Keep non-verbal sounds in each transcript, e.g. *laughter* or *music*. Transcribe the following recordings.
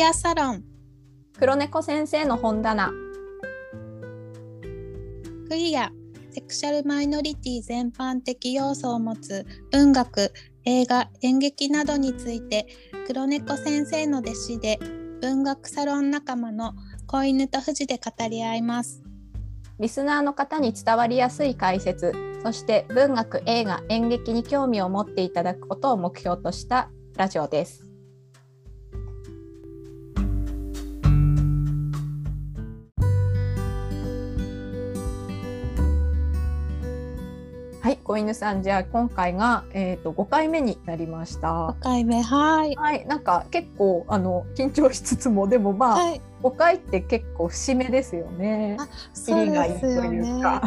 リアサロン。黒猫先生の本棚。クイア。セクシャルマイノリティ全般的要素を持つ文学映画演劇などについて黒猫先生の弟子で文学サロン仲間の子犬と富士で語り合います。リスナーの方に伝わりやすい解説そして文学映画演劇に興味を持っていただくことを目標としたラジオですはい、子犬さん、じゃあ今回がえっ、と5回目になりました5。回目はいはい、なんか結構あの緊張しつつもでもまあ、はい5回って結構節目ですよね。あキリがいいというか。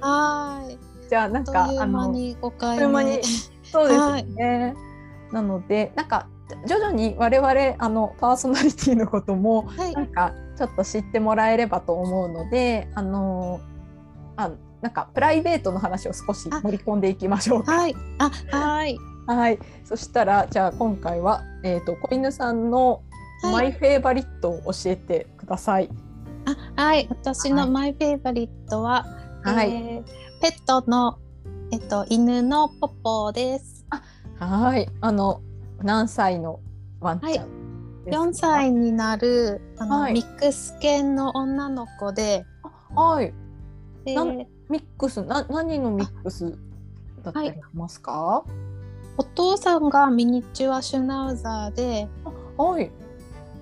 はい *laughs* じゃあなんかあのに5回あっという間目にそうですね。なのでなんか徐々に我々あのパーソナリティのこともはいなんかちょっと知ってもらえればと思うので、あのあなんかプライベートの話を少し盛り込んでいきましょうか。はい。あはい。はい、そしたらじゃあ今回はえっ、と子犬さんのはい。マイフェイバリットを教えてください。あはい。私のマイフェイバリットは、はい、えーペットのえっと犬のポポです。はい、あの何歳のワンちゃんですか？4歳になるあの、はい。ミックス犬の女の子で、はい、でミックスな何のミックスだったりしますか？お父さんがミニチュアシュナウザーで、はい、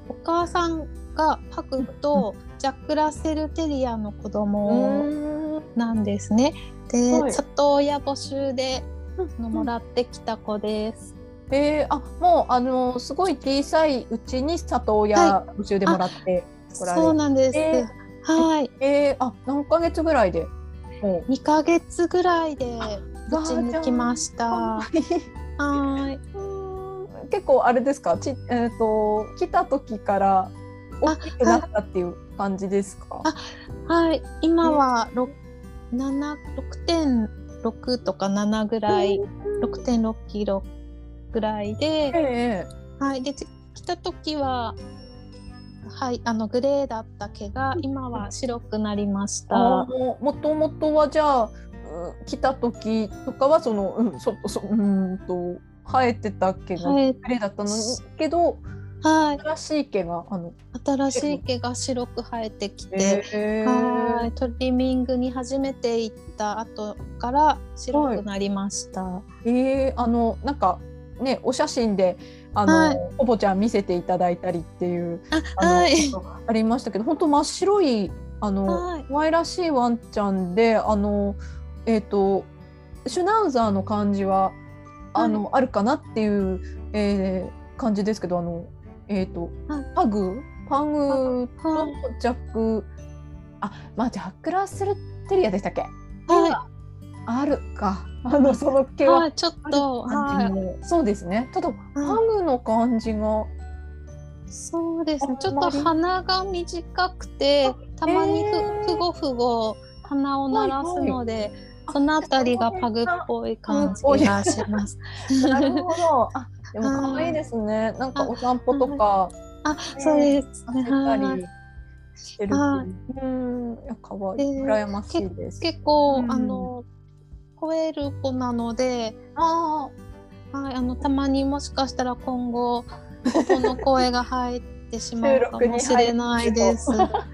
お母さんがパグとジャックラッセルテリアの子供ん、なんですね。で、はい里親募集でのもらってきた子です。えー、あもうあのすごい小さいうちに里親は募集でもらって来られそうなんです。えはい。えー、あ何ヶ月ぐらいで2ヶ月ぐらいであうちに来ました。はーい。うん結構あれですか？ちえっ、と来た時から大きくなったっていう感じですか？あはい。今は六七六点六とか7ぐらい、6.6キロぐらいで、ええはい。でち来た時ははいあのグレーだった毛が今は白くなりました。あももともとはじゃあう来た時とかはそのうんそそうんと生えてた毛がグレーだったのにけどはい。新しい毛があの新しい毛が白く生えてきて。えはい、トリミングに初めて行った後から白くなりました。えー、あのなんかねお写真であの、はい。ポポちゃん見せていただいたりっていうあ、はい、ありましたけど本当真っ白いあの、はい。可愛らしいワンちゃんであのえっ、とシュナウザーの感じはあの、あるかなっていう、えー感じですけどあのえっ、と、はい。パグ？パグ？とはい。ジャック、あまあジャックラッセルテリアでしたっけ、はあるかあのその毛い、ははい、ちょっと、はそうですね。ただ、ハグの感じが。い、そうですね。ちょっと鼻が短くて、たまにふ、ふごふご鼻を鳴らすので。そのあたりがパグっぽい感じがします。なるほど。あ、でも可愛いですね。なんかお散歩とか。あ、そうですね。たはい。りしてる。はいうん、可愛い。で羨ましいです。結構、うんあの。吠える子なので、あはい、あのたまにもしかしたら今後ここの声が入ってしまうかもしれないです。あ、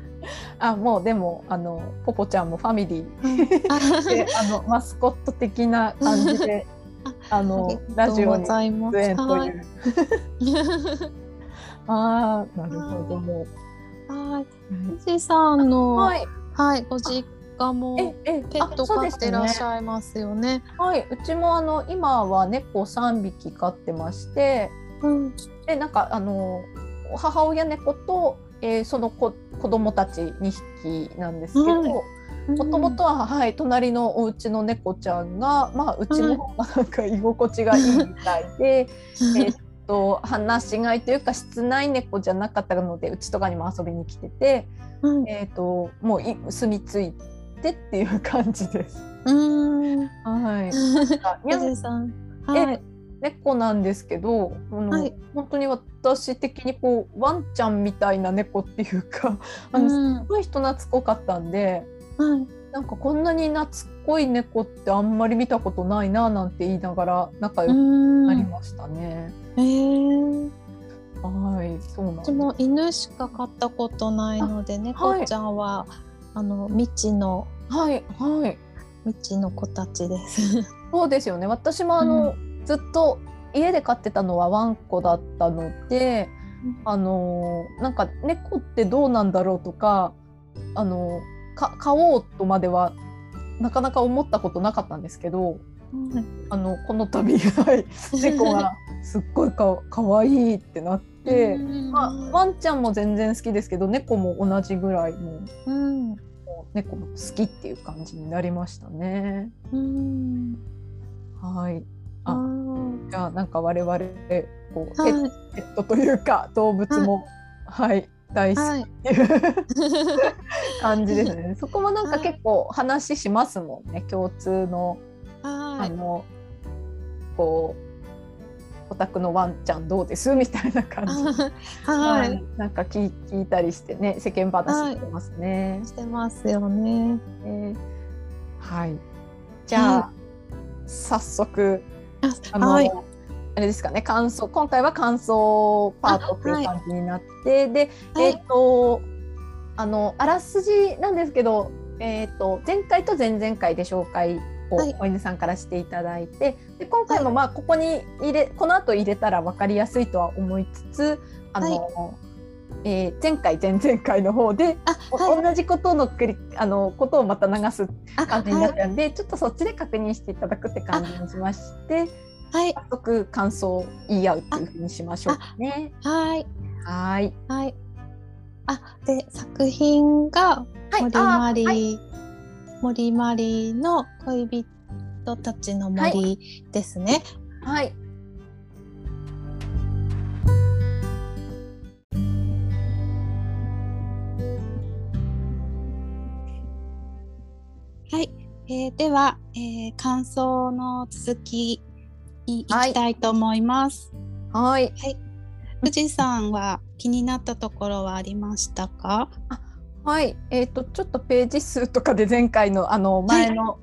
*laughs* あ、もうでも、あの、ポポちゃんもファミリー。で、あの、マスコット的な感じで。*laughs* あの、ラジオに。出演とはいいう。*laughs* ああ、なるほど。もはい。富士山の、ははい、い。ご実家もえ、え、ペット飼ってらっしゃゃいますよね。はい、うちもあの今は猫三匹飼ってまして、うん、でなんかあの母親猫と、えーその子子供たち2匹なんですけど、はい。もともとは、はい、隣のお家の猫ちゃんが、まあ、うちの方がなんか居心地がいいみたいで、*laughs* えっと話し飼いというか室内猫じゃなかったのでうちとかにも遊びに来てて、うん、えっともうい住み着いてっていう感じです。うん、はい。*laughs* なんかにゃん。富士山、はい、猫なんですけどあの、はい。本当に私的にこうワンちゃんみたいな猫っていうかあの、うんすごい人懐っこかったんではい。なんかこんなに懐っこい猫ってあんまり見たことないななんて言いながら仲良くん。なりましたね。えー、はいそうなんです。私も犬しか飼ったことないので、猫ちゃんは、あの未知のはいはい。未知の子たちです。そうですよね。私もあの、ずっと家で飼ってたのはワンコだったのであのなんか猫ってどうなんだろうとかあのか飼おうとまではなかなか思ったことなかったんですけどあのこの度はい猫がすっごいかかわいいってなって、まあ、ワンちゃんも全然好きですけど猫も同じぐらいもうう猫も好きっていう感じになりましたね。うん。はい。あじゃあなんか我々こう、はい。ペットというか動物も、はい、大好はいき。ってい。う感じですね。そこもなんか結構話しますもんね。共通のはい。あのこうお宅のワンちゃんどうです？みたいな感じ。で、*laughs* はい、なんか聞い聞いたりしてね世間話してますね。してますよね。えーはい。じゃあ、は早速ああの、はい、あれですかね感想。今回は感想パートっていう感じになって、で、はい。えっ、とあのあらすじなんですけど、えっ、と前回と前々回で紹介をはいお犬さんからしていただいて、で今回もまあここに入れこの後入れたら分かりやすいとは思いつつあの、えー前回前々回の方で、はい、同じことの繰りあのことをまた流すあ、感じになっはい、たんで、ちょっとそっちで確認していただくって感じにしまして。はい、早速感想を言い合うっていうふうにしましょうかね。はい、はい。はい。あ、で、作品がはい森マリ、あはい森マリの恋人たちの森ですね。はい。はい、えーでは、えー感想の続きいいはいきたいと思います。はい。富士山は気になったところはありましたか？はい。えっ、とちょっとページ数とかで前回のあの前の、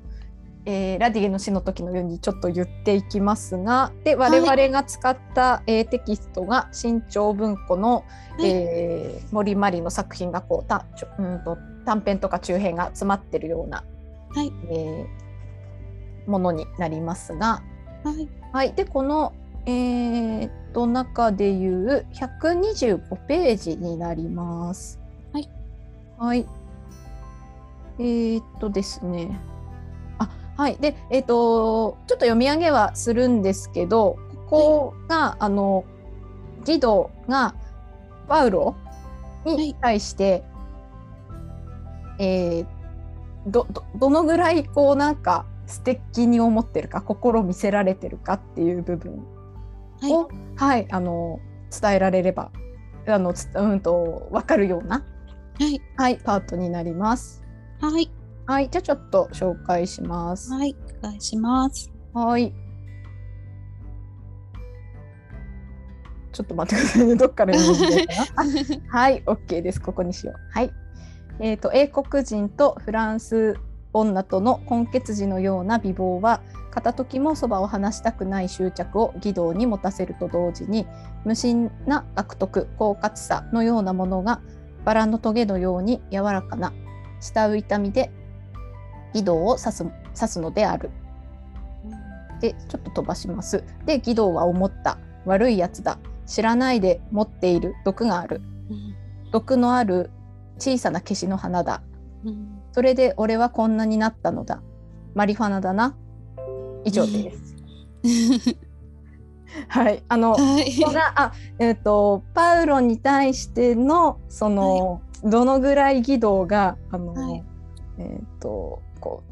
えーラディゲの詩の時のようにちょっと言っていきますが、で我々が使った、えーテキストが新潮文庫の、はい。えー森マリの作品がこうたちょうんと短編とか中編が詰まってるような、はい。えーものになりますが、はい、はい、でこの、えーっと中でいう125ページになります。はい。はい。えーっとですね。あはい。で、えーっとちょっと読み上げはするんですけどここが、あのギドがパウロに対して、えーどどどのぐらいこうなんか素敵に思ってるか心見せられてるかっていう部分はい、を、はい、あの伝えられればあのつうんと分かるような、はい、はい、パートになります。はい、はい、じゃあちょっと紹介します。はい、お願いします。はい。ちょっと待ってくださいね。*laughs* どっから読んでかな。あ *laughs* はい、OK です。ここにしよう。はい。えっ、と、英国人とフランス女との混血児のような美貌は、片時もそばを離したくない執着を義堂に持たせると同時に、無心な悪徳、狡猾さのようなものが、バラのトゲのように柔らかな、舌痛みで義堂を刺す刺すのである。でちょっと飛ばします。で義堂は思った。悪いやつだ。知らないで持っている。毒がある。毒のある。小さな消しの花だ。それで俺はこんなになったのだ。マリファナだな。以上です。*laughs* はいあのはい、あえっ、とパウロに対してのその、どのぐらい義堂があの、はい。えっ、とこ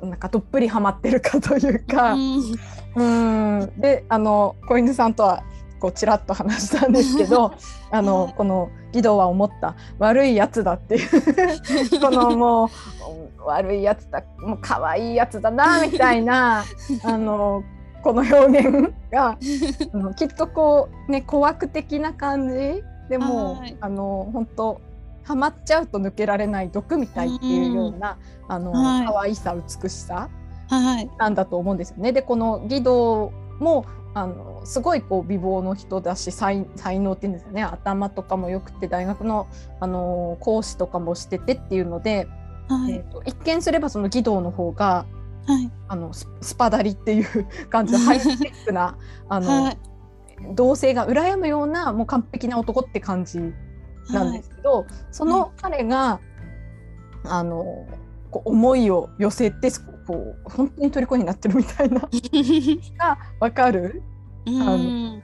うなんかどっぷりハマってるかというか。うん。うん。であの子犬さんとはこうちらっと話したんですけど *laughs* あの、はい。この義堂は思った悪いやつだっていう *laughs* このもう悪いやつだもう可愛いやつだなみたいなあのこの表現が *laughs* きっとこうね怖く的な感じ？でも、はい。あの本当ハマっちゃうと抜けられない毒みたいっていうような、あの、はい。可愛さ美しさはいなんだと思うんですよね。でこの義堂もあのすごいこう美貌の人だし才才能っていうんですよね。頭とかもよくて大学のあの講師とかもしててっていうので、はい。えーと一見すればその義堂の方がはい。あのススパダリっていう感じのハイスペックな *laughs* あの、はい。同性が羨むようなもう完璧な男って感じなんですけど、その彼が、あのこう思いを寄せてこう本当に虜になってるみたいな *laughs* がわかる。うん。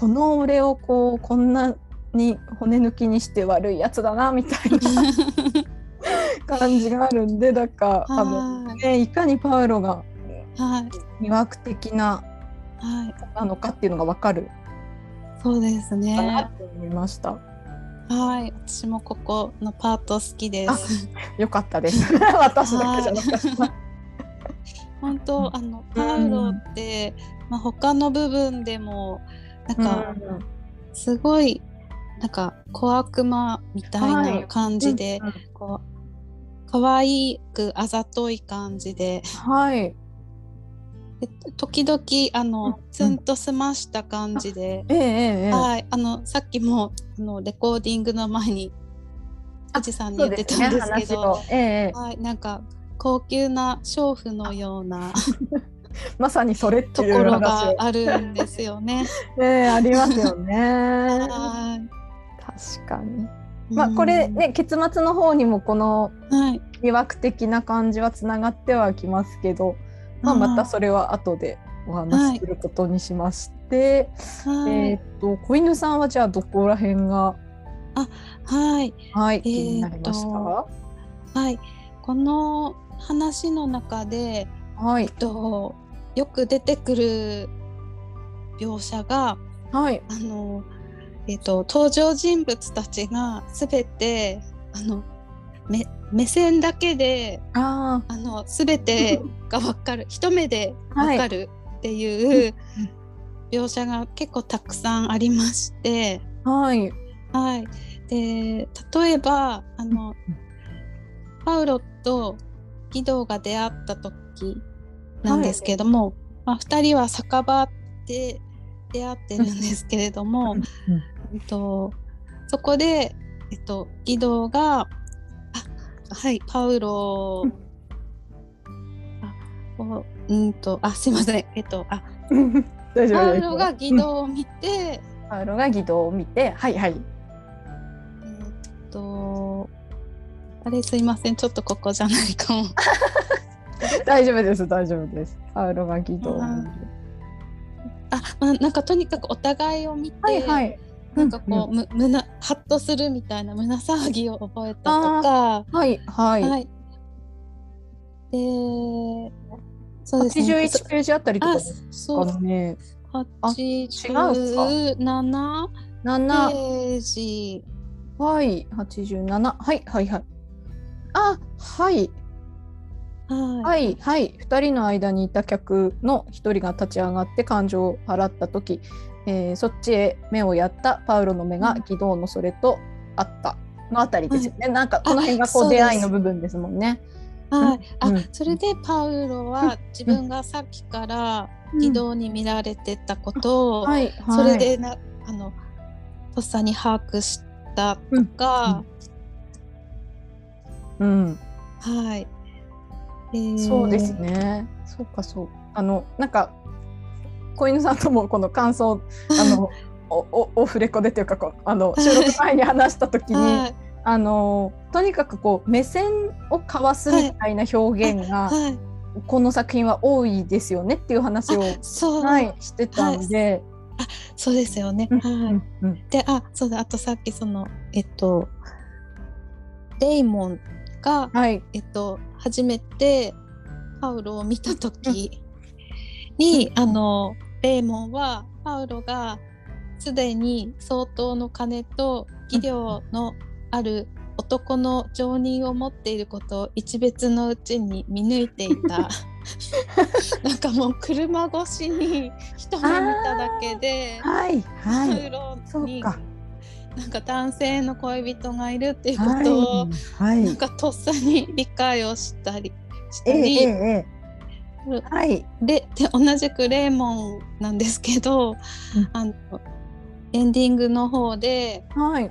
この俺をこうこんなに骨抜きにして悪いやつだなみたいな *laughs* 感じがあるんでだからあの、はいね、いかにパウロがはい。魅惑的なはい。なのかっていうのがわかる。そうですかなね思いました。はい。私もここのパート好きです。よかったです。*laughs* 私だけじゃなかった。本当あのパウロって、まあ、他の部分でもなんかすごいなんか小悪魔みたいな感じで、うんうん。こう可愛くあざとい感じではい。で時々あうんのツンと澄ました感じで、えええ。はいあのさっきもあのレコーディングの前にあおじさんに言ってたんですけど、話をええええはいなんか高級な娼婦のような *laughs* まさにそれってというころが。あるんですよね。*laughs* ええありますよね。*laughs* はい確かに。まあこれ、ね結末の方にもこの魅惑的な感じはつながってはきますけど、まあまたそれは後でお話しすることにしまして、はい、えーっと子犬さんはじゃあどこら辺が？はい。はい、気になりました？はい、この話の中で、はい。えっと、よく出てくる描写がはい。あの、えっと、登場人物たちが全てあの目目線だけでああの全てが分かる。*laughs* 一目で分かるっていう描写が結構たくさんありまして。あはい。はい、で例えばあのパウロとギドーが出会った時なんですけれども、まあ、2人は酒場で出会ってるんですけれども、えっと、そこで、えっと、ギドーがあはいパウロ。あおうんとあすいません。えっとあ大丈夫ですパウロがギドーを見て、パウロが義堂を見てはいはい。えーっと、あれすいません、ちょっとここじゃないかも。*laughs* 大丈夫です大丈夫です。パウロが義堂を見るあ、まあ、なんかとにかくお互いを見て、はいはいなんかこう、む胸ハッとするみたいな胸騒ぎを覚えたとか、はいはい、はい。で、そうですね。81ページあたりとかあです、かね。877ページ。はい87はいはいはい。あはい。はい。はいはい。2人の間にいた客の1人が立ち上がって感情を払った時、えーそっちへ目をやったパウロの目が義堂のそれとあった。のあたりですよね、なんかこの辺がこそう出会いの部分ですもんね。はい、あ、うん。それでパウロは自分がさっきから義堂に見られてたことを、はい、それでなあのとっさに把握したとか、うん、はい、えー。そうですね。そうかそう。あのなんか小犬さんともこの感想あの *laughs* おおオフレコでというかこうあの収録前に話した時に、はい。あのとにかくこう目線を交わすみたいな表現が、はい、この作品は多いですよねっていう話を、そう、はい、してたんで、そうですよね。うんはい。うんで、あ、そうだ、あとさっきそのえっとデイモンがはい。えっと初めてパウロを見た時に、あのレイモンはパウロがすでに相当の金と技量のある男の常任を持っていることを一別のうちに見抜いていた *laughs* なんかもう車越しに一目見ただけではいはパい。ウロに。なんか男性の恋人がいるっていうことを、はい。はいなん。かとっさに理解をしたりしたええり、ええええはい。でで同じくレーモンなんですけど、うんあのエンディングの方で、はい。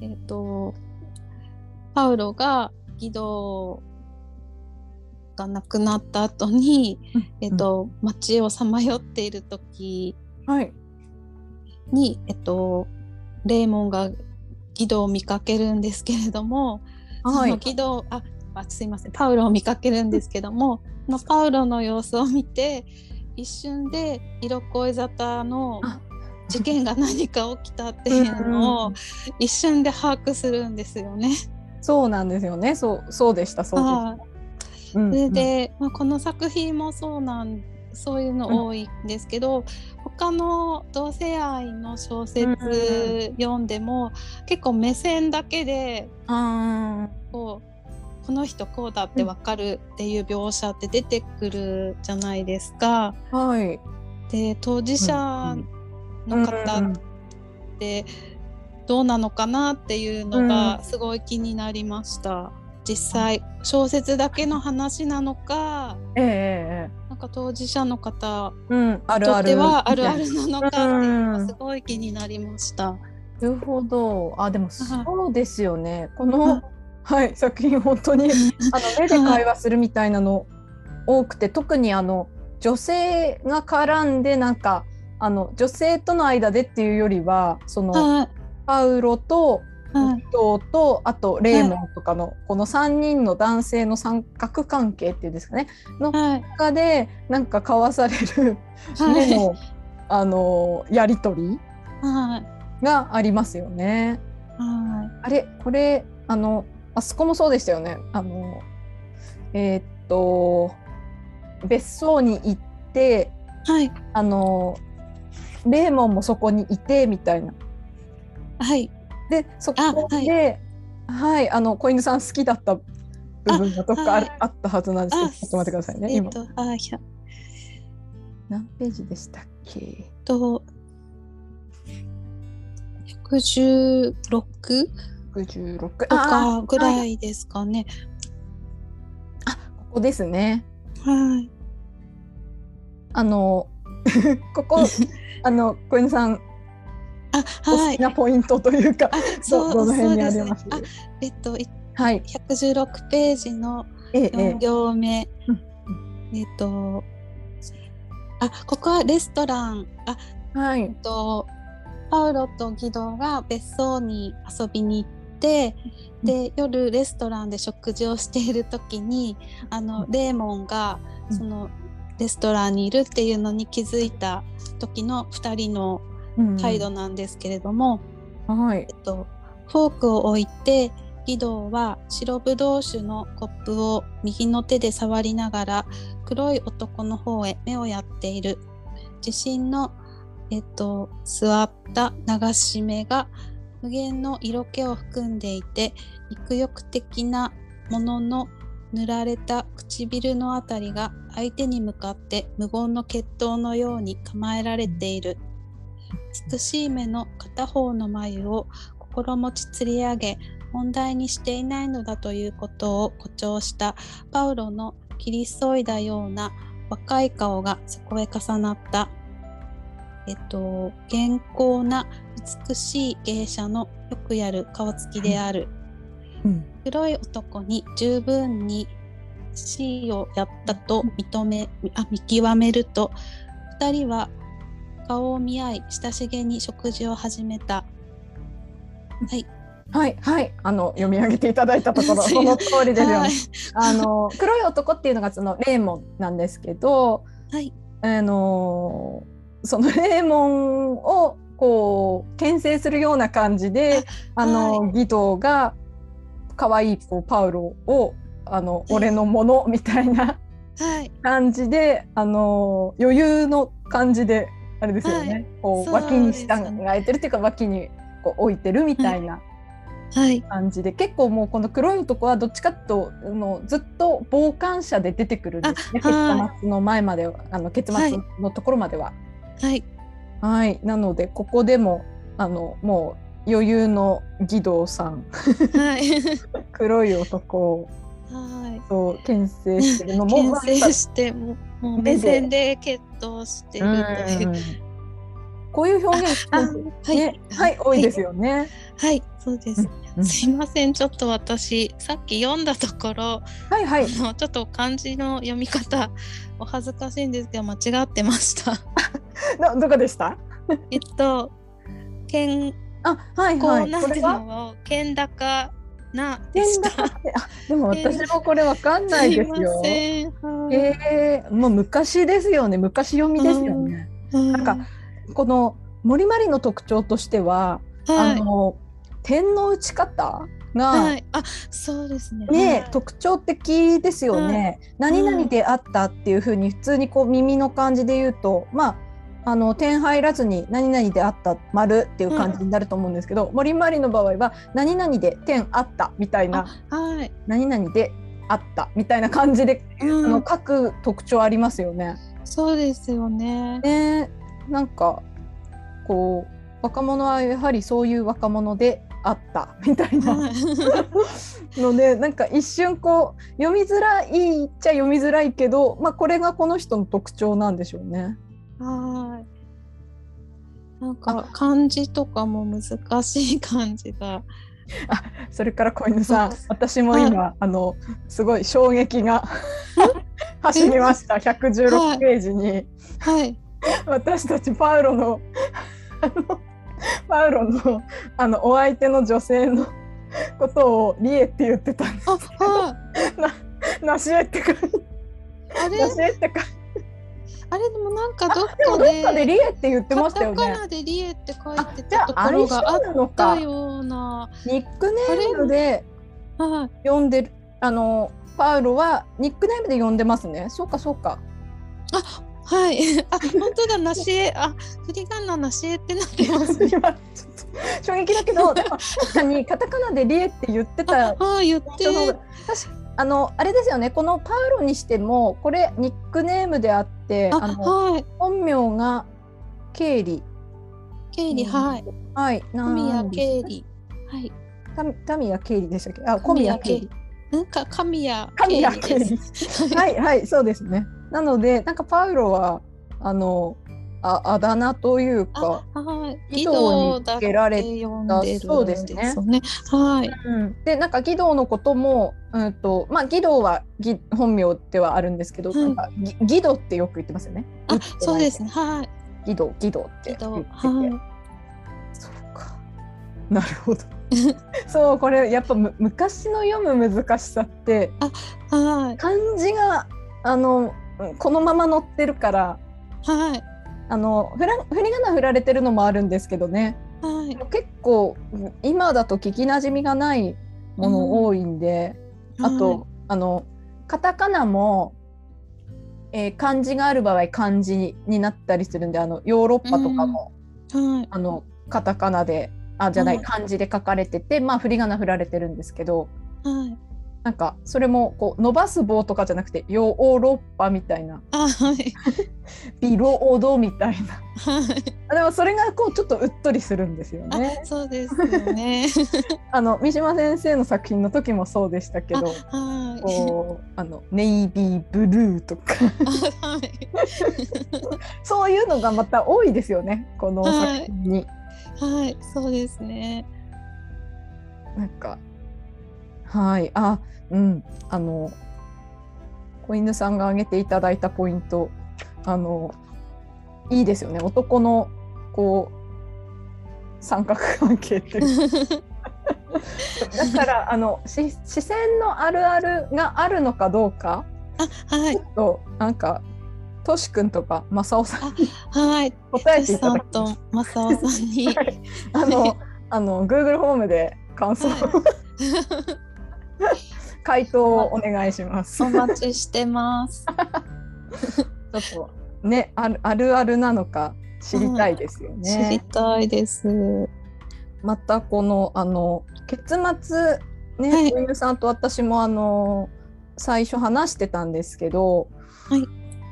えっとパウロがギドが亡くなった後に、えっと街をさまよっている時はい。に、えっと、レーモンがギドを見かけるんですけれども、はい。そのギドああすいませんパウロを見かけるんですけどもそのパウロの様子を見て一瞬で色恋沙汰のあ事件が何か起きたっていうのを一瞬で把握するんですよね。そうなんですよね。そう、そうでした。そうでした。それ、で、まあ、この作品もそうなんそういうの多いんですけど、他の同性愛の小説読んでも、結構目線だけでこうこの人こうだってわかるっていう描写って出てくるじゃないですか。あ、はい。で当事者の方ってどうなのかなっていうのがすごい気になりました。実際小説だけの話なのかええええなんか当事者の方にとって。はあるあるなのかっていうのうんがすごい気になりました。なるほど。あ、でもそうですよね。こはのい、はい、作品本当に *laughs* あの目で会話するみたいなの多くて、特にあの女性が絡んでなんかあの女性との間でっていうよりは、そのはい。パウロとはい。伊藤とあとレーモンとかのこの3人の男性の三角関係っていうんですかねはい。中でなんか交わされるはい。目の、あのやり取りはい。がありますよね。はあれこれあのあそこもそうでしたよね。あのえーっと別荘に行っていはいあのレーモンもそこにいてみたいな。はいでそこあはいではい、あの子犬さん好きだった部分がどっかあ,、はいあったはずなんですけどあちょっと待ってくださいね。今えっとはいひゃ何ページでしたっけ？と116 66とあかぐらはいいですかね。ここですね。はい。あの *laughs* ここあの小犬さんあ、おはい。好きなポイントというか、*laughs* そう、どの辺にあそうです？ねります？あ、えっと、いはい。116ページのえええ4行目。うんえっと。あ、ここはレストラン。あ、えはいえっ。と。パウロとギドが別荘に遊びに行って。で、夜レストランで食事をしている時に。あの、レーモンが、うんその。レストランにいるっていうのに気づいた時の2人のうん態度なんですけれども、はい。えっと、フォークを置いて義堂は白ぶどう酒のコップを右の手で触りながら黒い男の方へ目をやっている自身の、えっと、座った流し目が無限の色気を含んでいて肉欲的なものの塗られた唇のあたりが相手に向かって無言の決闘のように構えられている美しい目の片方の眉を心持ち釣り上げ問題にしていないのだということを誇張したパウロの切り添いだような若い顔がそこへ重なった。えっと、健康な美しい芸者のよくやる顔つきである。うん黒い男に十分に死をやったと認めあ見極めると二人は顔を見合い親しげに食事を始めた。はい。はいはいあの読み上げていただいたところ *laughs* その通りですよね。はい。あの黒い男っていうのがそのレーモンなんですけど、はい。あのそのレーモンをこう牽制するような感じであの、はギドが可愛いこうパウロをあの、い俺のものみたいなはい。感じであの余裕の感じであれですよね、はいこう脇に従えてるっていうか脇にこう置いてるみたいなはい。感じで結構もうこの黒い男はどっちかというとあのずっと傍観者で出てくるんですね結あ末の前まではあの結末のところまでは。はい。はい、なのでここでもあのもう余裕の義堂さんはい。*laughs* 黒い男をはい。そう牽制してるのも *laughs* まあ牽制してももう目線で決闘してるという。うんこういう表現あ、ねはい、はい、多いですよね。はい、そうです。うんすいません、ちょっと私さっき読んだところ、はいはい。ちょっと漢字の読み方お恥ずかしいんですけど間違ってました。*laughs* *laughs* などこでした？えっと健あ、はいはい。これは？健高なで天した。でも私もこれわかんないですよええもう昔ですよね。昔読みですよね。なんかこの森まりの特徴としては、はいあの点の打ち方が、はい、あそうですね。ね、はい特徴的ですよね。何々であったっていうふうに普通にこう耳の感じで言うと、まああの点入らずに何々であった丸っていう感じになると思うんですけど、森まりの場合は何々で点あったみたいなはい。何々であったみたいな感じで、あうんの書く特徴ありますよね。そうですよね。ねなんかこう若者はやはりそういう若者であったみたいなはい *laughs* のでなんか一瞬こう読みづらいっちゃ読みづらいけど、まあ、これがこの人の特徴なんでしょうね。はい。なんか漢字とかも難しい漢字が。*laughs* それから小犬さん私も今、あのすごい衝撃が *laughs* 走りました116ページに、はい。*laughs* 私たちパウロのパウロのあのお相手の女性のことをリエって言ってたんですあ、はい。なしえってかあれ？なしえってかあれでもなんかどっかでどっかでリエって言ってましたよねカタカナでリエって書いあてたところがあっなのかたような。ニックネームではい。呼んでるあのパウロはニックネームで呼んでますねそうかそうかはい。*laughs* あ、本当だ、なしえ、あ、振り仮名なしえってなってますね。*laughs* 衝撃だけどでも確かにカタカナでリエって言ってたあ、あ、言って確かあのあれですよねこのパウロにしてもこれニックネームであってあ、あのはい。本名が経理経理、はい。はい小宮なんです経理。はい。タミタミヤ経理でしたっけ？あ小宮経理なんか神谷神谷経理。*laughs* はいはいそうですねなのでなんかパウロはあのああだ名というかあ、はい。井井戸につけられ呼んでるそうですね。はい。うん、でなんか義堂のことも、うんとまあ、義堂は義本名ではあるんですけど、はいなんかぎ義堂ってよく言ってますよね。あそうですね。はい。義堂義堂って。言ってて、はそうかなるほど *laughs* そうこれやっぱむ昔の読む難しさってい。はい。漢字があのうんこのまま載ってるからはい。あのふら振り仮名振られてるのもあるんですけどねはい。結構うん今だと聞きなじみがないもの多いんで。あと、あのカタカナも、えー漢字がある場合漢字になったりするんであのヨーロッパとかも、はい。あのカタカナであじゃない、はい漢字で書かれててまあ振り仮名振られてるんですけどはい。なんかそれもこう伸ばす棒とかじゃなくてヨーロッパみたいなあ、はい。ビロードみたいなはい。あでもそれがこうちょっとうっとりするんですよあね。、そうですよね。*laughs* あの三島先生の作品の時もそうでしたけどあはい。こうあのネイビーブルーとかあはい。*laughs* そういうのがまた多いですよねこの作品に。はい。そうですね。なんかはい。あうん。あの子犬さんが挙げていただいたポイント。あのいいですよね。男のこう三角関係っていう。*laughs* だからあのし視線のあるあるがあるのかどうか。あ、はい。ちょ。っとなんかとしくんとか正雄さんはい。答えていただきと正雄さんに。*laughs* はい。あの、あの、Google ホームで感想、*laughs* *laughs* 回答をお願いします。お待ちしてます。*laughs* ちょっとね、あるあるあるなのか知りたいですよ知りね。たいです。またこのあの結末ね、はい女優さんと私もあの最初話してたんですけど、はい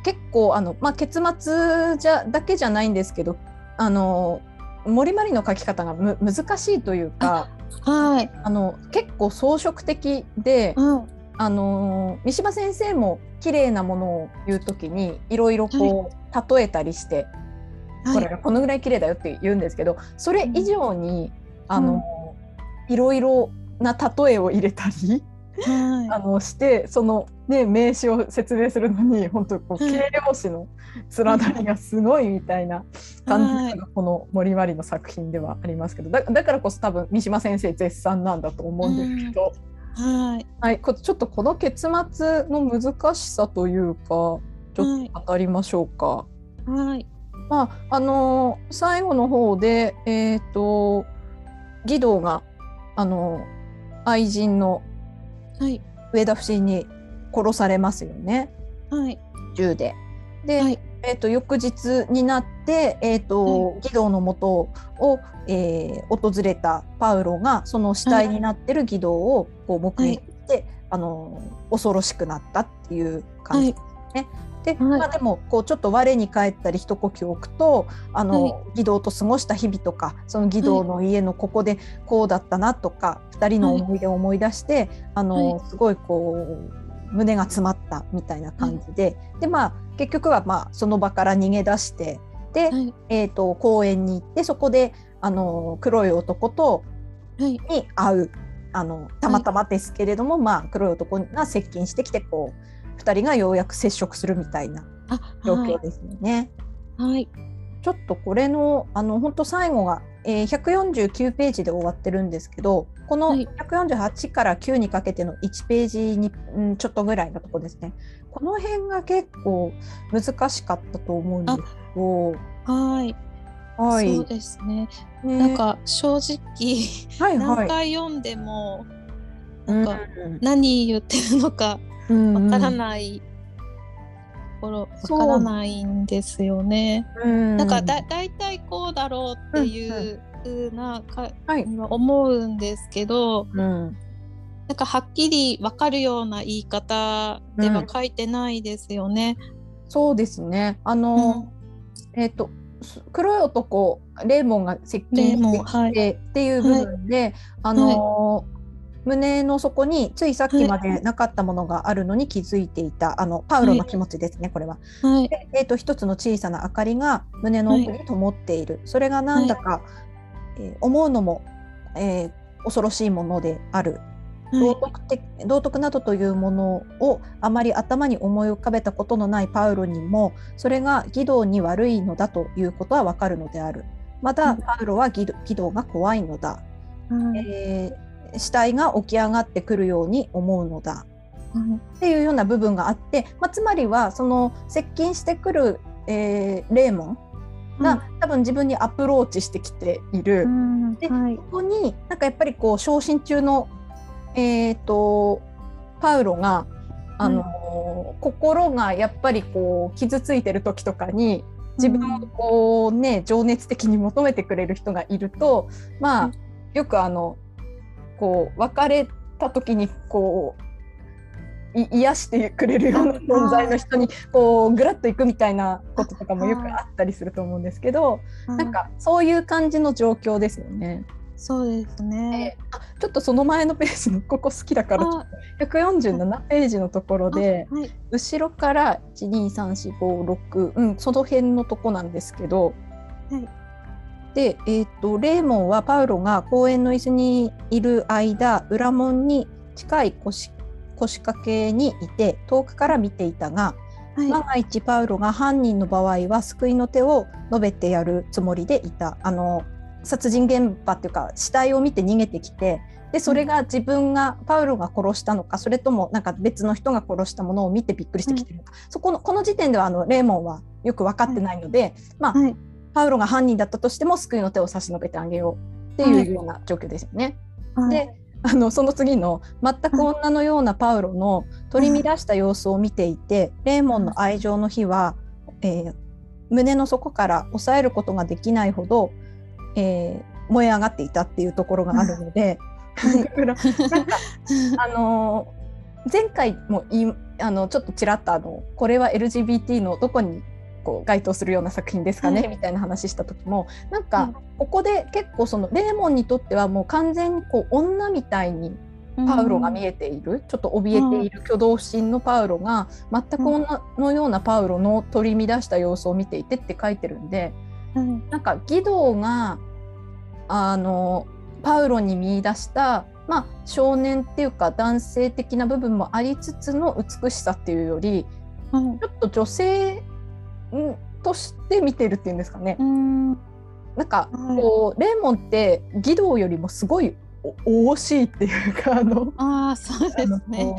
結構あの、まあ、結末じゃだけじゃないんですけどあの森まりの書き方がむ難しいというかはい。あの結構装飾的で、うん。あの三島先生も綺麗なものを言う時にいろいろこう、例えたりして、これがこのぐらい綺麗だよって言うんですけどそれ以上に、あのいろいろな例えを入れたりあはのしてその、ね、名詞を説明するのに本当こうはい形容詞の連なりがすごいみたいな感じがこの森まりの作品ではありますけどだだからこそ多分三島先生絶賛なんだと思うんですけど、い。はい。はい、こちょっとこの結末の難しさというかちょっと語りましょうか。はい。まああのー最後の方で、えー、と義堂が、あのー愛人のはい。上田不審に殺されますよねはい。銃で。で、はい。えー、と翌日になって、えーと義堂のもとを、えー訪れたパウロがその死体になってる義堂をこう目撃して、あのー恐ろしくなったっていう感じですね。で、はい。まあ、でもこうちょっと我に返ったり一呼吸置くとあの、はい。義堂と過ごした日々とかその義堂の家のここでこうだったなとか、二人の思い出を思い出して、あのはすごいこう胸が詰まったみたいな感じで、でまあ結局はまあその場から逃げ出してで、はい。えー、と公園に行ってそこであの黒い男とはい。に会うあのたまたまですけれども、まあ黒い男が接近してきてこう2人がようやく接触するみたいなあ、状況ですよね。はい。ちょっとこれのあの本当最後が、えー、149ページで終わってるんですけどこのはい148から9にかけての1ページに、うん、ちょっとぐらいのとこですねこの辺が結構難しかったと思うんですけどはい。はいそうですね。ねなんか正直、はいはい何回読んでもうんなんか何言ってるのかうんわからないところわからないんですよね。う。ん。なんかだ大体こうだろうっていう風なかはい。思うんですけど、うん。なんかはっきりわかるような言い方では書いてないですよね。そうですね。あうの、ん。えっ、とす黒い男レーモンが接近してきて、はい。っていう部分で、あのー胸の底についさっきまでなかったものがあるのに気づいていた、あのパウロの気持ちですね、これは。はい。で、えー、と一つの小さな明かりが胸の奥に灯っている、それがなんだか、えー思うのも、えー恐ろしいものである。道はい。徳的道徳などというものをあまり頭に思い浮かべたことのないパウロにもそれが義道に悪いのだということはわかるのである。また、うんパウロは義道が怖いのだ、はい。えー死体が起き上がってくるように思うのだ。はいっていうような部分があって、まあ、つまりはその接近してくる、えーレーモンが、多分自分にアプローチしてきている。うんではい。ここになんかやっぱりこう昇進中の、えー、とパウロが、あのー心がやっぱりこう傷ついてる時とかに自分をこうね、情熱的に求めてくれる人がいるとまあ、うん。よくあのこう別れた時にこうい癒してくれるような存在の人にこうぐらっといくみたいなこととかもよくあったりすると思うんですけど、なんかそういう感じの状況ですよね。そうですね。あちょっとその前のページのここ好きだからあ。147ページのところではい。後ろから12345うんその辺のとこなんですけど、はいで、えー、とレーモンはパウロが公園の椅子にいる間裏門に近い腰腰掛けにいて遠くから見ていたが、はい。万が一パウロが犯人の場合は救いの手を述べてやるつもりでいた。あの殺人現場っていうか死体を見て逃げてきてでそれが自分がパウロが殺したのかそれともなんか別の人が殺したものを見てびっくりしてきてるのか、そこのこの時点ではあのレーモンはよく分かってないので、まあ、はいパウロが犯人だったとしても救いの手を差し伸べてあげようっていうような状況ですよね。はい。であのその次の全く女のようなパウロの取り乱した様子を見ていて、レーモンの愛情の火は、えー胸の底から抑えることができないほど、えー燃え上がっていたっていうところがあるので、*laughs* あの前回もいあのちょっとちらっとあのこれは LGBT のどこにこう該当するような作品ですかね、はい。みたいな話した時もなんかここで結構そのレーモンにとってはもう完全にこう女みたいにパウロが見えている、ちょっと怯えている挙動不審のパウロが全く女のようなパウロの取り乱した様子を見ていてって書いてるんでうんなんか義堂があのパウロに見出した、まあ、少年っていうか男性的な部分もありつつの美しさっていうよりうんちょっと女性んとして見てるっていうんですかね。うんなんかはいこうレーモンって義堂よりもすごいお惜しいっていうかあのああそうですね。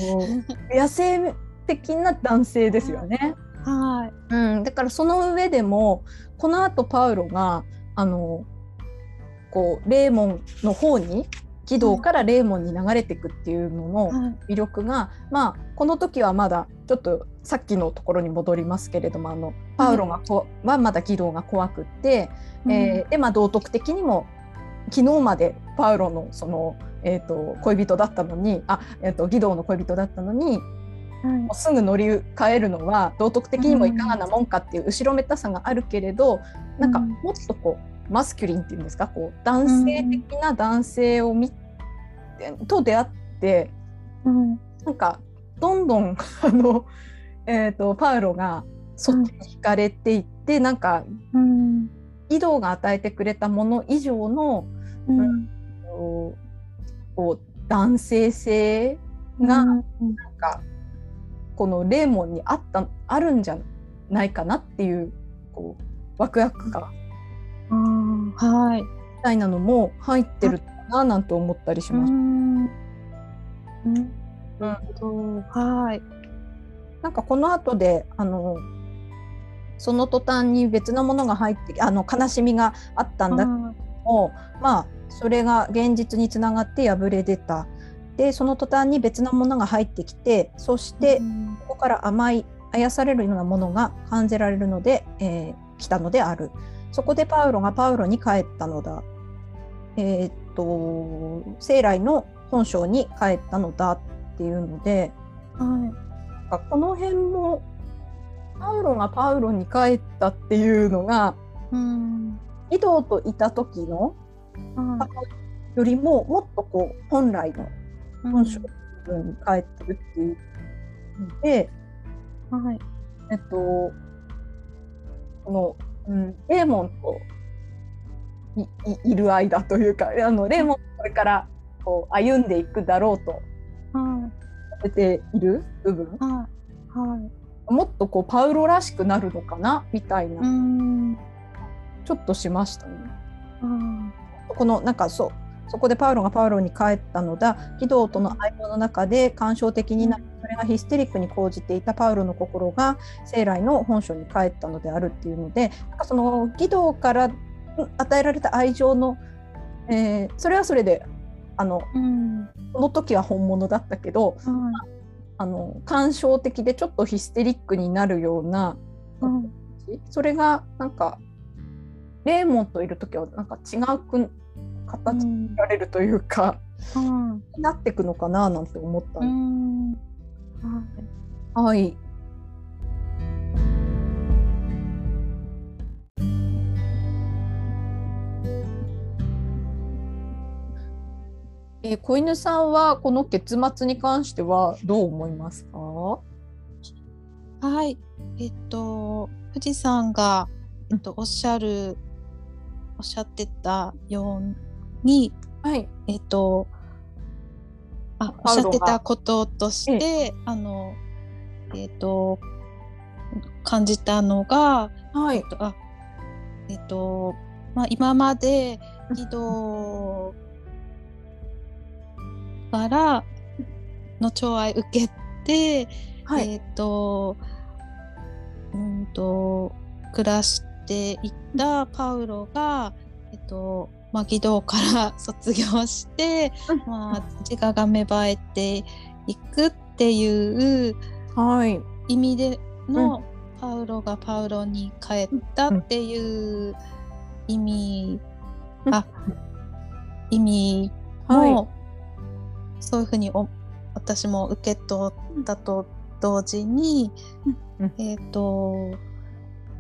野生的な男性ですよね。はい。うん、だからその上でもこのあとパウロがあのこうレーモンの方に軌道からレーモンに流れていくっていうののはい。魅力が、まあこの時はまだちょっとさっきのところに戻りますけれどもあのパウロがこ、はまだ軌道が怖くって、えーでまあ道徳的にも昨日までパウロのその、えー、と恋人だったのにあ、えー、と義堂の恋人だったのにうんもうすぐ乗り換えるのは道徳的にもいかがなもんかっていう後ろめたさがあるけれど、なんかうん。もっとこうマスキュリンっていうんですか？こう男性的な男性を見て、と出会ってうん。なんかどんどん *laughs* あの、えー、とパウロがそっちに惹かれていって、なんかうん井戸が与えてくれたもの以上のうん。こうこう男性性が、うん。なんかこのレーモンにあったあるんじゃないかなっていうこうワクワク感はい。たいなのも入ってるななんて思ったりします。うんうんとはい。なんかこの後であのその途端に別のものが入ってあの悲しみがあったんだけども、まあそれが現実につながって破れ出た。でその途端に別のものが入ってきてそしてうんここから甘いあされるようなものが感じられるので、えー来たのであるそこでパウロがパウロに帰ったのだえーっと生来の本性に帰ったのだっていうのではなんかこの辺もパウロがパウロに帰ったっていうのがい。うん井戸といた時のはよりももっとこう本来のい本性の部分に帰ってるっていうので、はい。えっと、この、うん、レーモンといいいる間というかあのレーモンこれからこう歩んでいくだろうとは出ている部分い。はい。はい。もっとこうパウロらしくなるのかな？みたいな、うんちょっとしましたね。あこのなんかそうそこでパウロがパウロに帰ったのだ。義堂との愛語の中で感傷的になりそれがヒステリックに講じていたパウロの心が生来の本性に帰ったのであるっていうのでなんかその義堂からうん与えられた愛情の、えーそれはそれであのうん。その時は本物だったけどはい。あの感傷的でちょっとヒステリックになるようなうん。それがなんかレーモンといる時はなんか違うく形にられるというか、はなっていくのかななんて思ったんでんはい。はい。えー、子犬さんはこの結末に関してはどう思いますか？はい。えっと、富士山が、えっと、おっしゃる、おっしゃってたように、はい。えっと、あ、おっしゃってたこととして、あの、えっと、感じたのが、はい。あえっと、まあ、今まで義堂からの寵愛受けて、はい。えっ、と、うんと、暮らしていったパウロが、えっ、と、まあ、義堂から卒業して、まあ、自我が芽生えていくっていうはい。意味での、パウロがパウロに帰ったっていう意味、うん。あ意味はい。もそういうふうにお私も受け取ったと同時に、うん。えっ、と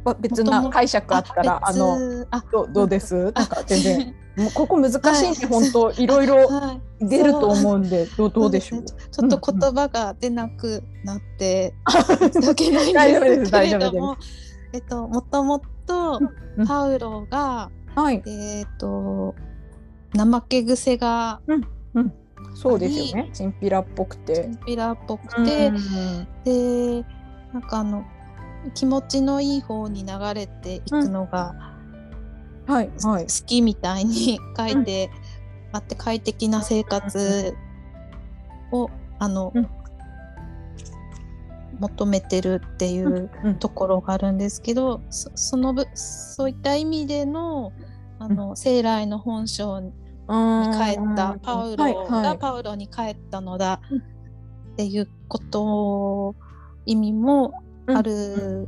ま別な解釈あったらあ別のどうです？なんか全然 *laughs* もうここ難しいんはい。で本当いろいろはい。出ると思うんでどうどうでしょう？ね。ちょっと言葉が出なくなってうん申し訳ないんですけれども、えっともともとうん。パウロが、はい。えっと怠け癖がそうですよね。チンピラっぽくチてンピラっぽくて、うん。でなんかあの気持ちのいい方に流れていくのがはいはい。好きみたいに *laughs* 書いてあって快適な生活をあの、うん。求めてるっていううんところがあるんですけどそそのぶそういった意味でのあの、生来の本性に帰ったパウロがパウロに帰ったのだうん。っていうこと意味もある、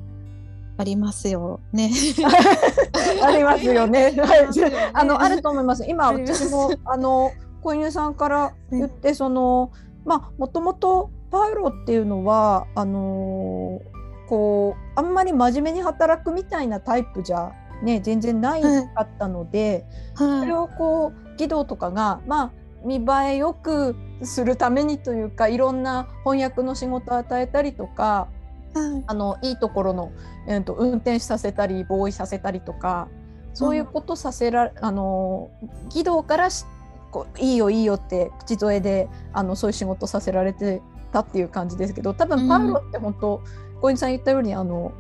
ありますよ。ね。*laughs* ありますよね。*laughs* はい、あのあるとと思います。今私もあの小犬さんから言ってそのまあもともとパウロっていうのはあのーこうあんまり真面目に働くみたいなタイプじゃね全然ないかったので、それはをこう義堂とかがまあ見栄えよくするためにというかいろんな翻訳の仕事を与えたりとかいはい。あのいいところの、えー、と運転させたりボーイさせたりとかそういうことさせら、あの義堂からしこういいよいいよって口添えであのそういう仕事させられてたっていう感じですけど多分パウロって本当小泉さん言ったようにあの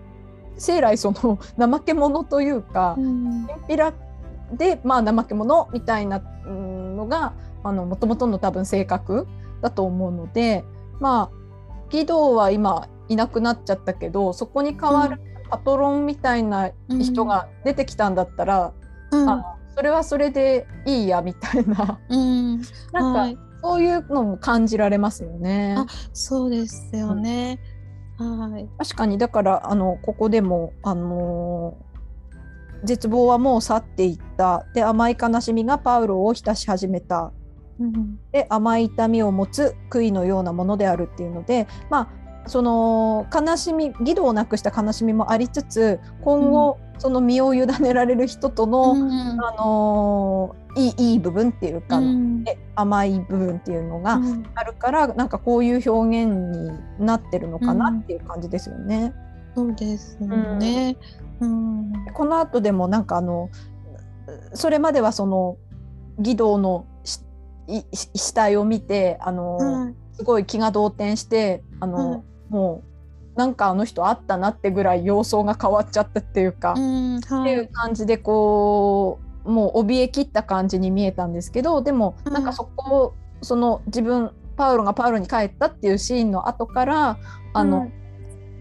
生来その *laughs* 怠け者というか、うん。でまあ怠け者みたいなうんのがもともとの多分性格だと思うのでまあ義堂は今いなくなっちゃったけどそこに代わるパトロンみたいな人が出てきたんだったら、うん。あのそれはそれでいいやみたいな。うん。*laughs* なんか、はい。そういうのも感じられますよね。あそうですよね。はい。確かにだからあのここでもあのー絶望はもう去っていった。で甘い悲しみがパウロを浸し始めた。うん。で甘い痛みを持つ悔いのようなものであるっていうのでまあその悲しみ義堂をなくした悲しみもありつつ今後、その身を委ねられる人との、うんあのーいいいい部分っていうか、うん。で甘い部分っていうのがうん。あるから、なんかこういう表現になってるのかなっていう感じですよね。そうですよね。うん。この後でもなんかあのそれまではその義堂のしい死体を見てあの、はい。すごい気が動転してあの、はいもうなんかあの人あったなってぐらい様相が変わっちゃったっていうか、うんってはいいう感じでこうもう怯えきった感じに見えたんですけどでもうんなんかそこをその自分パウロがパウロに帰ったっていうシーンの後からあの、うん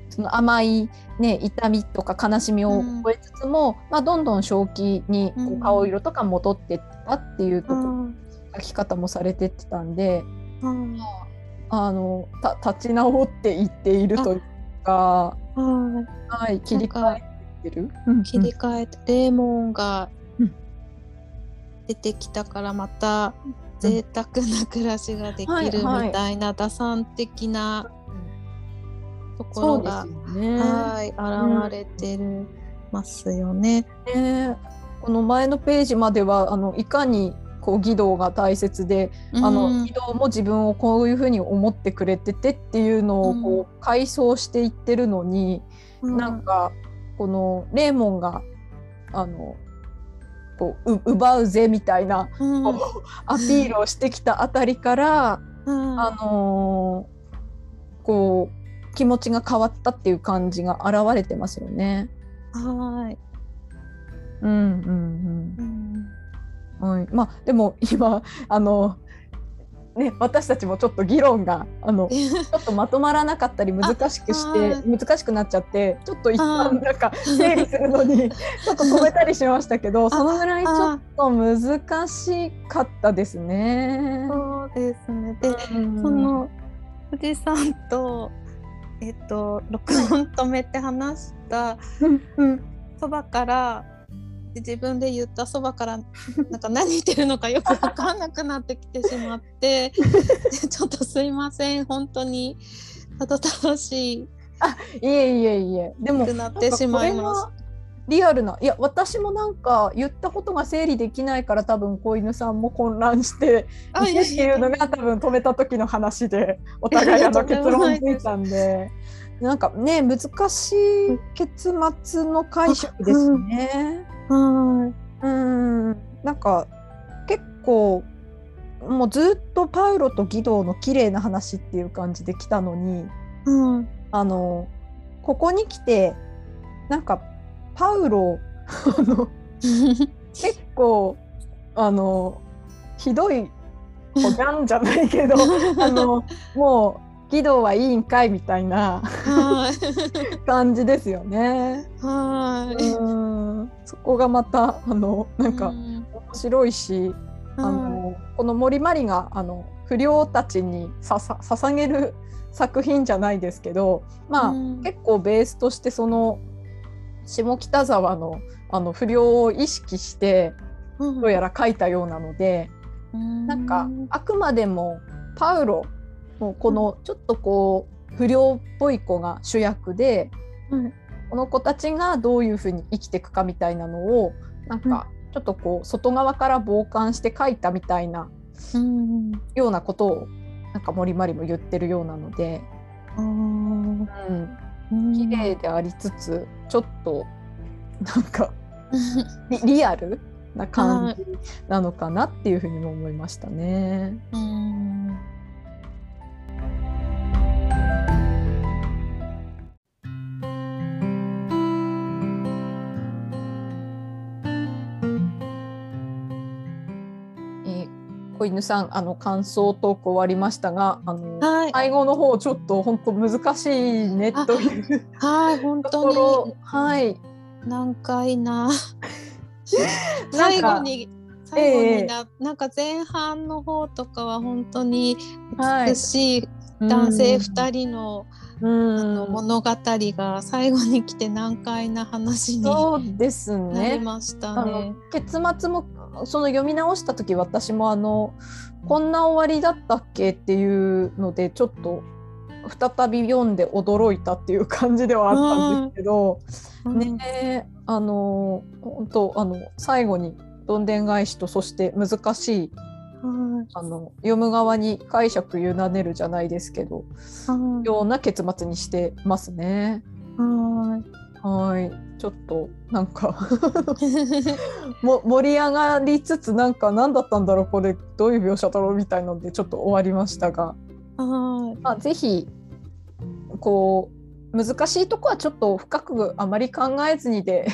その甘い、ね、痛みとか悲しみを超えつつも、まあ、どんどん正気にこううん。顔色とか戻ってったっていうとこうん。書き方もされてってたんでうんあのた立ち直っていっているというか、ははい、切り替えてる？い。切り替えてレーモンがうん出てきたからまた贅沢な暮らしができるみたいな打算的なところがね。はい現れてるますよね。ねこの前のページまではあのいかにこう義堂が大切で、あのうん義堂も自分をこういうふうに思ってくれててっていうのをこう回想していってるのに、なんかこのレーモンがあのこうう奪うぜみたいな、うん。アピールをしてきたあたりから、うん。あのーこう気持ちが変わったっていう感じが現れてますよね。はい。うんうんうん。うんはい、まあでも今あのね私たちもちょっと議論があの *laughs* ちょっとまとまらなかったり難しくしあては難しくなっちゃってちょっと一あ旦なんか整理するのに *laughs* ちょっと止めたりしましたけどそのぐらいちょっと難しかったですね。そうですね。で、うん。その富士山とえっと録音止めて話したそばからって自分で言ったそばからなんか何言ってるのかよく分かんなくなってきてしまって *laughs* ちょっとすいません本当に。たどたどしい。いえいえいえ。でもくなってしまいまなんかこれはリアルないや私もなんか言ったことが整理できないから多分子犬さんも混乱してあいてっていうのが多分止めた時の話でお互いあの結論ついたんで。なんかね難しい結末の解釈ですね。はうん。なんか結構もうずっとパウロとギドーの綺麗な話っていう感じで来たのにいうん。あのここに来てなんかパウロあの結構あのひどい子じゃんじゃないけど *laughs* あのもう義堂はいいんかいみたいなはい。感じですよね。はい。うん。そこがまたあのなんかうん。面白いし、あのこの森まりがあの不良たちにささ捧げる作品じゃないですけどまあ、うん。結構ベースとしてその下北沢のあの不良を意識してうん。どうやら書いたようなので、なんかあくまでもパウロのこのちょっとこう不良っぽい子が主役で、うん。この子たちがどういうふうに生きていくかみたいなのをなんかちょっとこう外側から傍観して書いたみたいなうんようなことをなんか森まりも言ってるようなので、うん、うん。綺麗でありつつちょっとなんか *laughs* リリアルな感じなのかなっていうふうにも思いましたね。うん子犬さんあの感想トーク終わりましたがあの、はい。最後の方ちょっと本当難しいねあというはい本と当にはい。難解な。*laughs* 最か後に最後にな,、なんか前半の方とかは本当にはい美しい男性2人人の,、うん物語が最後に来て難解な話になりね。ましたあねの。結末もその読み直した時私もあのこんな終わりだったっけっていうのでちょっと再び読んで驚いたっていう感じではあったんですけど、うんねあの本当あの最後にどんでん返しとそして難しいあの読む側に解釈委ねるじゃないですけどはい。ような結末にしてますね。はい。はい。ちょっとなんか *laughs* も盛り上がりつつなんか何だったんだろうこれどういう描写だろうみたいのでちょっと終わりましたが、はい。まあ、ぜひこう難しいとこはちょっと深くあまり考えずにで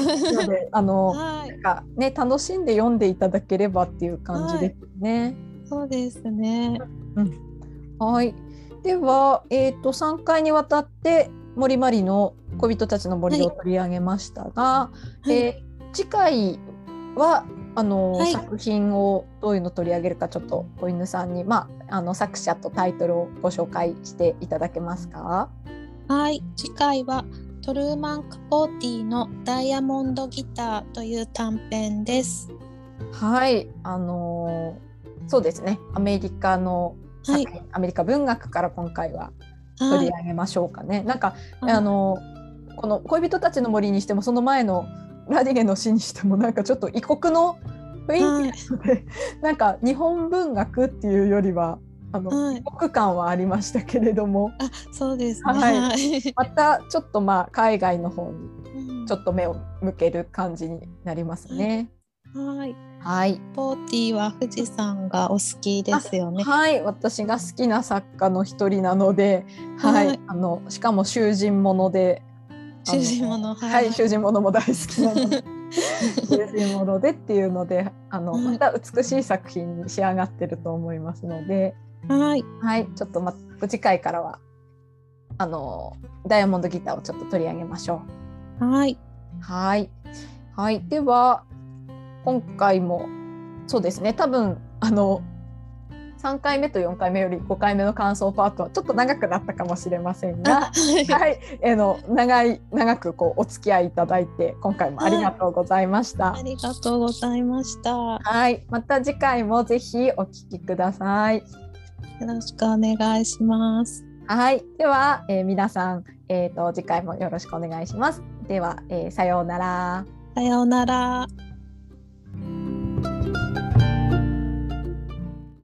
*laughs* あのはい。なんかね楽しんで読んでいただければっていう感じで。すね。そうですね。はい、では、えー、と3回にわたって森まりの小人たちの森を取り上げましたが、はいえー次回はあの、はい作品をどういうの取り上げるかちょっと子犬さんに、まあ、あの作者とタイトルをご紹介していただけますか？はい、次回はトルーマン・カポーティのダイヤモンドギターという短編です。はい、あのーそうですね。アメリカの作品、アメリカ文学から今回は取はい。り、上げましょうかね。なんかはいあのこの恋人たちの森にしてもその前のラディゲの詩にしてもなんかちょっと異国の雰囲気なので、なんか日本文学っていうよりはあの、はい。異国感はありましたけれども。あ、そうですね。はい。はい。またちょっとまあ海外の方にうん。ちょっと目を向ける感じになりますね。はい、はい、ポーティーは富士山がお好きですよね。はい、私が好きな作家の一人なので、はい、はい。あのしかも囚人もので、囚人ものはい。はい、囚人ものも大好きなので。*laughs* 囚人ものでっていうのであのはい。また美しい作品に仕上がってると思いますので、はい、はい、ちょっとま次回からはあのダイヤモンドギターをちょっと取り上げましょはい、う。はい、はい、では今回もそうですね多分あの3回目と4回目より5回目の感想パートはちょっと長くなったかもしれませんが、はい、あの長い長くこうお付き合いいただいて今回もありがとうございました。ありがとうございました。よはい、また次回もぜひお聞きください。ろしくお願いします。はい、では、えー皆さん、えー、と次回もよろしくお願いします。では、えーさようなら。さようなら。